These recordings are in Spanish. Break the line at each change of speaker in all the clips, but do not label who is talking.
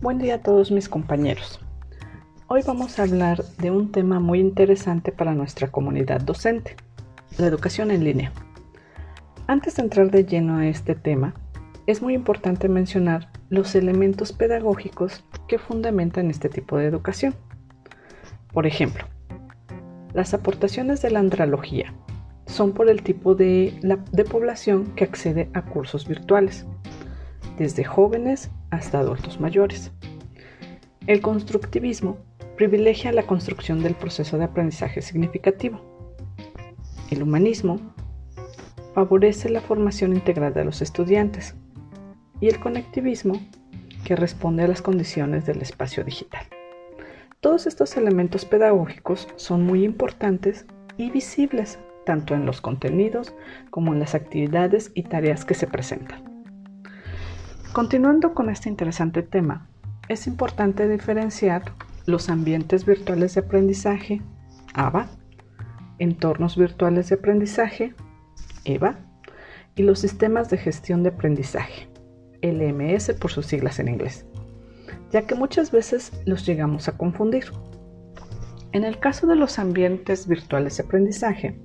Buen día a todos mis compañeros. Hoy vamos a hablar de un tema muy interesante para nuestra comunidad docente, la educación en línea. Antes de entrar de lleno a este tema, es muy importante mencionar los elementos pedagógicos que fundamentan este tipo de educación. Por ejemplo, las aportaciones de la andralogía son por el tipo de, de población que accede a cursos virtuales, desde jóvenes hasta adultos mayores. El constructivismo privilegia la construcción del proceso de aprendizaje significativo. El humanismo favorece la formación integral de los estudiantes y el conectivismo que responde a las condiciones del espacio digital. Todos estos elementos pedagógicos son muy importantes y visibles tanto en los contenidos como en las actividades y tareas que se presentan. Continuando con este interesante tema, es importante diferenciar los ambientes virtuales de aprendizaje, ABA, entornos virtuales de aprendizaje, EVA, y los sistemas de gestión de aprendizaje, LMS por sus siglas en inglés, ya que muchas veces los llegamos a confundir. En el caso de los ambientes virtuales de aprendizaje,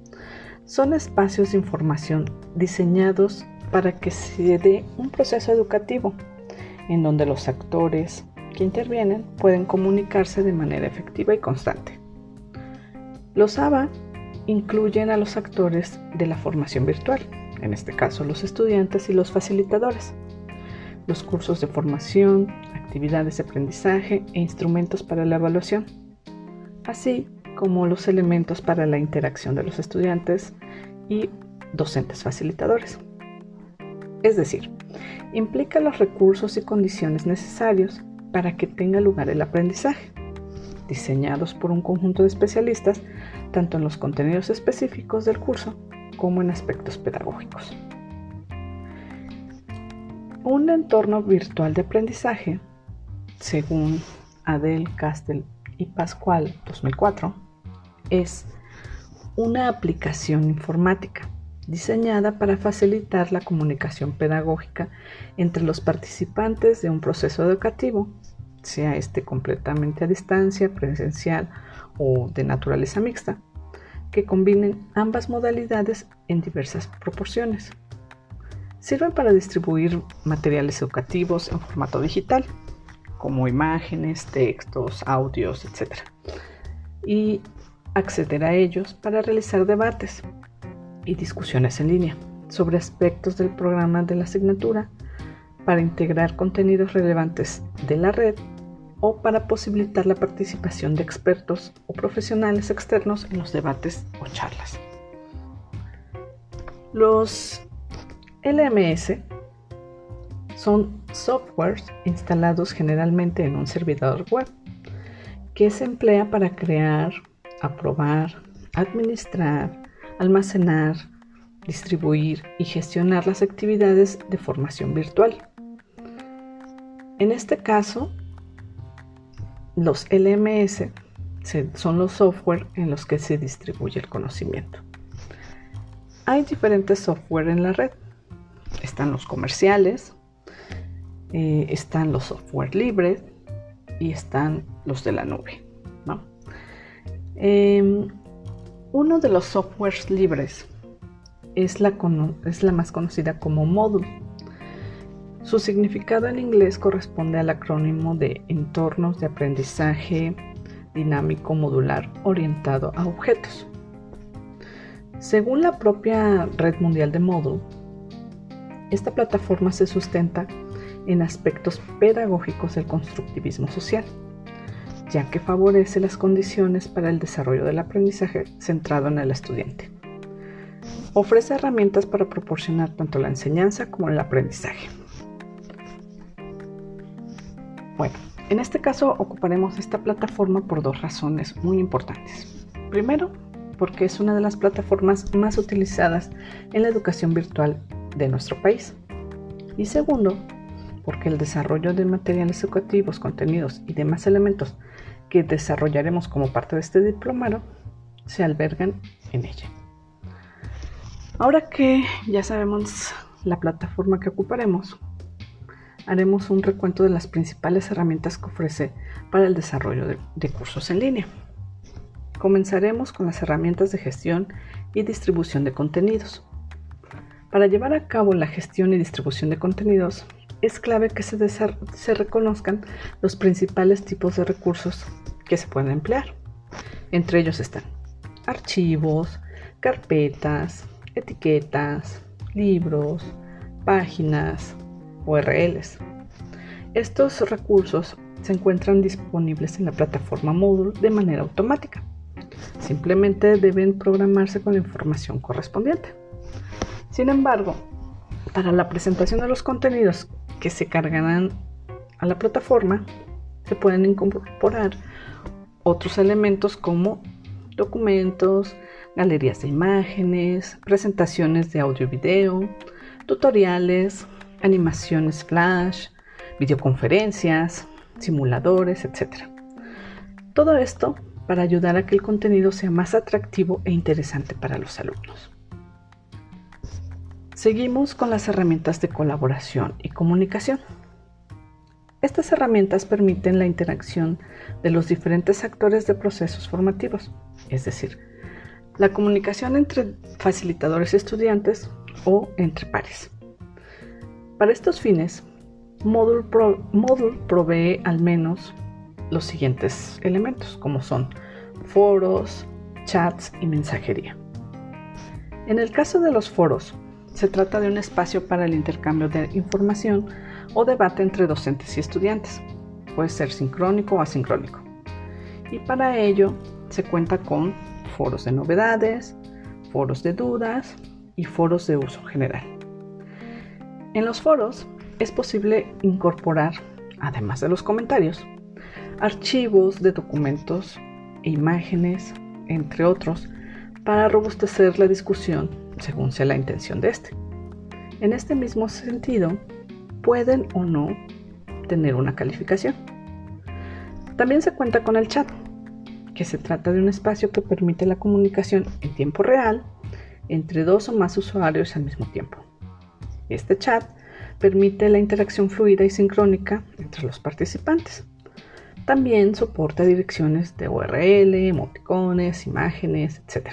son espacios de información diseñados para que se dé un proceso educativo en donde los actores que intervienen pueden comunicarse de manera efectiva y constante. Los ABA incluyen a los actores de la formación virtual, en este caso los estudiantes y los facilitadores, los cursos de formación, actividades de aprendizaje e instrumentos para la evaluación, así como los elementos para la interacción de los estudiantes y docentes facilitadores es decir, implica los recursos y condiciones necesarios para que tenga lugar el aprendizaje, diseñados por un conjunto de especialistas tanto en los contenidos específicos del curso como en aspectos pedagógicos. Un entorno virtual de aprendizaje, según Adel Castel y Pascual 2004, es una aplicación informática diseñada para facilitar la comunicación pedagógica entre los participantes de un proceso educativo, sea este completamente a distancia, presencial o de naturaleza mixta, que combinen ambas modalidades en diversas proporciones. Sirven para distribuir materiales educativos en formato digital, como imágenes, textos, audios, etc. Y acceder a ellos para realizar debates, y discusiones en línea sobre aspectos del programa de la asignatura para integrar contenidos relevantes de la red o para posibilitar la participación de expertos o profesionales externos en los debates o charlas. Los LMS son softwares instalados generalmente en un servidor web que se emplea para crear, aprobar, administrar, almacenar, distribuir y gestionar las actividades de formación virtual. En este caso, los LMS son los software en los que se distribuye el conocimiento. Hay diferentes software en la red. Están los comerciales, eh, están los software libres y están los de la nube. Em, uno de los softwares libres es la, es la más conocida como Moodle. Su significado en inglés corresponde al acrónimo de Entornos de Aprendizaje Dinámico Modular Orientado a Objetos. Según la propia Red Mundial de Moodle, esta plataforma se sustenta en aspectos pedagógicos del constructivismo social ya que favorece las condiciones para el desarrollo del aprendizaje centrado en el estudiante. Ofrece herramientas para proporcionar tanto la enseñanza como el aprendizaje. Bueno, en este caso ocuparemos esta plataforma por dos razones muy importantes. Primero, porque es una de las plataformas más utilizadas en la educación virtual de nuestro país. Y segundo, porque el desarrollo de materiales educativos, contenidos y demás elementos que desarrollaremos como parte de este diplomado se albergan en ella. Ahora que ya sabemos la plataforma que ocuparemos, haremos un recuento de las principales herramientas que ofrece para el desarrollo de, cursos en línea. Comenzaremos con las herramientas de gestión y distribución de contenidos. Para llevar a cabo la gestión y distribución de contenidos, es clave que se, reconozcan los principales tipos de recursos que se pueden emplear. Entre ellos están archivos, carpetas, etiquetas, libros, páginas, URLs. Estos recursos se encuentran disponibles en la plataforma Moodle de manera automática. Simplemente deben programarse con la información correspondiente. Sin embargo, para la presentación de los contenidos que se cargarán a la plataforma, se pueden incorporar otros elementos como documentos, galerías de imágenes, presentaciones de audio y video, tutoriales, animaciones flash, videoconferencias, simuladores, etc. Todo esto para ayudar a que el contenido sea más atractivo e interesante para los alumnos. Seguimos con las herramientas de colaboración y comunicación. Estas herramientas permiten la interacción de los diferentes actores de procesos formativos, es decir, la comunicación entre facilitadores y estudiantes o entre pares. Para estos fines, Moodle, provee al menos los siguientes elementos, como son foros, chats y mensajería. En el caso de los foros, se trata de un espacio para el intercambio de información o debate entre docentes y estudiantes. Puede ser sincrónico o asincrónico. Y para ello se cuenta con foros de novedades, foros de dudas y foros de uso general. En los foros es posible incorporar, además de los comentarios, archivos de documentos e imágenes, entre otros, para robustecer la discusión según sea la intención de este. En este mismo sentido, pueden o no tener una calificación. También se cuenta con el chat, que se trata de un espacio que permite la comunicación en tiempo real entre dos o más usuarios al mismo tiempo. Este chat permite la interacción fluida y sincrónica entre los participantes. También soporta direcciones de URL, emoticones, imágenes, etc.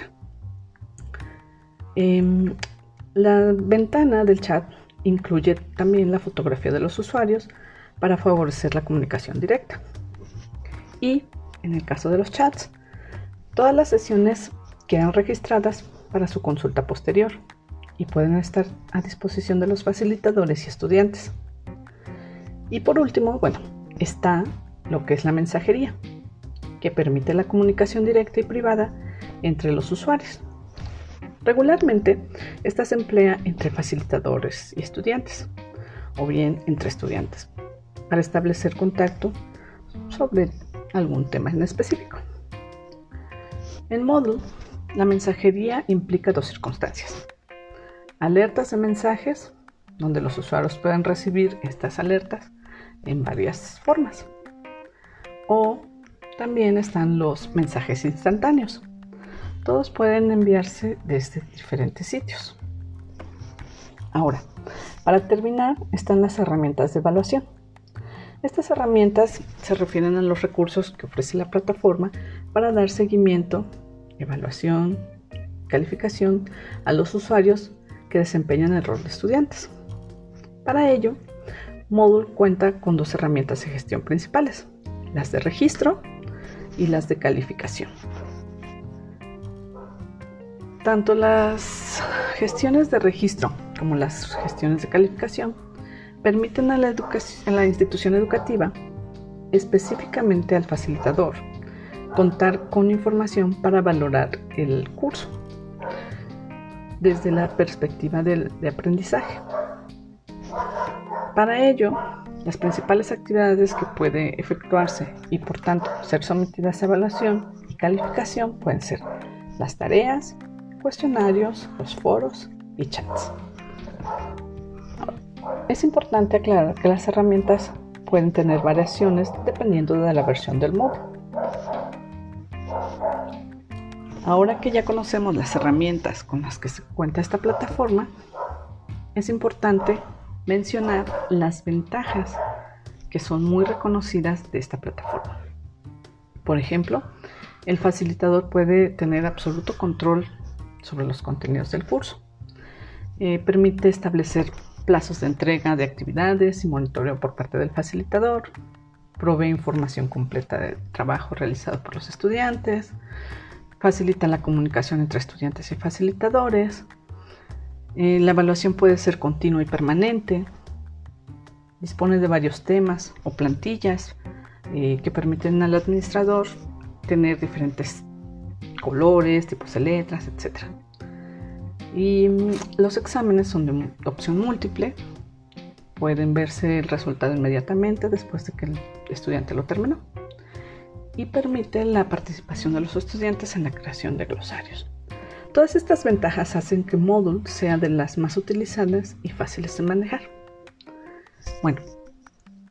Em, la ventana del chat incluye también la fotografía de los usuarios para favorecer la comunicación directa. Y en el caso de los chats, todas las sesiones quedan registradas para su consulta posterior y pueden estar a disposición de los facilitadores y estudiantes. Y por último, bueno, está lo que es la mensajería, que permite la comunicación directa y privada entre los usuarios. Regularmente, esta se emplea entre facilitadores y estudiantes, o bien entre estudiantes, para establecer contacto sobre algún tema en específico. En Moodle, la mensajería implica dos circunstancias alertas de mensajes, donde los usuarios pueden recibir estas alertas en varias formas. O también están los mensajes instantáneos. Todos pueden enviarse desde diferentes sitios. Ahora, para terminar, están las herramientas de evaluación. Estas herramientas se refieren a los recursos que ofrece la plataforma para dar seguimiento, evaluación, calificación a los usuarios que desempeñan el rol de estudiantes. Para ello, Moodle cuenta con dos herramientas de gestión principales, las de registro y las de calificación. Tanto las gestiones de registro como las gestiones de calificación permiten a la, a la institución educativa, específicamente al facilitador, contar con información para valorar el curso desde la perspectiva de aprendizaje. Para ello, las principales actividades que puede efectuarse y por tanto ser sometidas a evaluación y calificación pueden ser las tareas, cuestionarios, los foros y chats. Es importante aclarar que las herramientas pueden tener variaciones dependiendo de la versión del módulo. Ahora que ya conocemos las herramientas con las que se cuenta esta plataforma, es importante mencionar las ventajas que son muy reconocidas de esta plataforma. Por ejemplo, el facilitador puede tener absoluto control sobre los contenidos del curso. Eh, permite establecer plazos de entrega de actividades y monitoreo por parte del facilitador. Provee información completa del trabajo realizado por los estudiantes. Facilita la comunicación entre estudiantes y facilitadores. Eh, la evaluación puede ser continua y permanente. Dispone de varios temas o plantillas eh, que permiten al administrador tener diferentes colores, tipos de letras, etc. Y mm, los exámenes son de opción múltiple. Pueden verse el resultado inmediatamente después de que el estudiante lo terminó. Y permite la participación de los estudiantes en la creación de glosarios. Todas estas ventajas hacen que Moodle sea de las más utilizadas y fáciles de manejar. Bueno,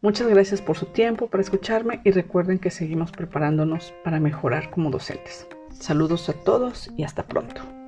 muchas gracias por su tiempo, por escucharme y recuerden que seguimos preparándonos para mejorar como docentes. Saludos a todos y hasta pronto.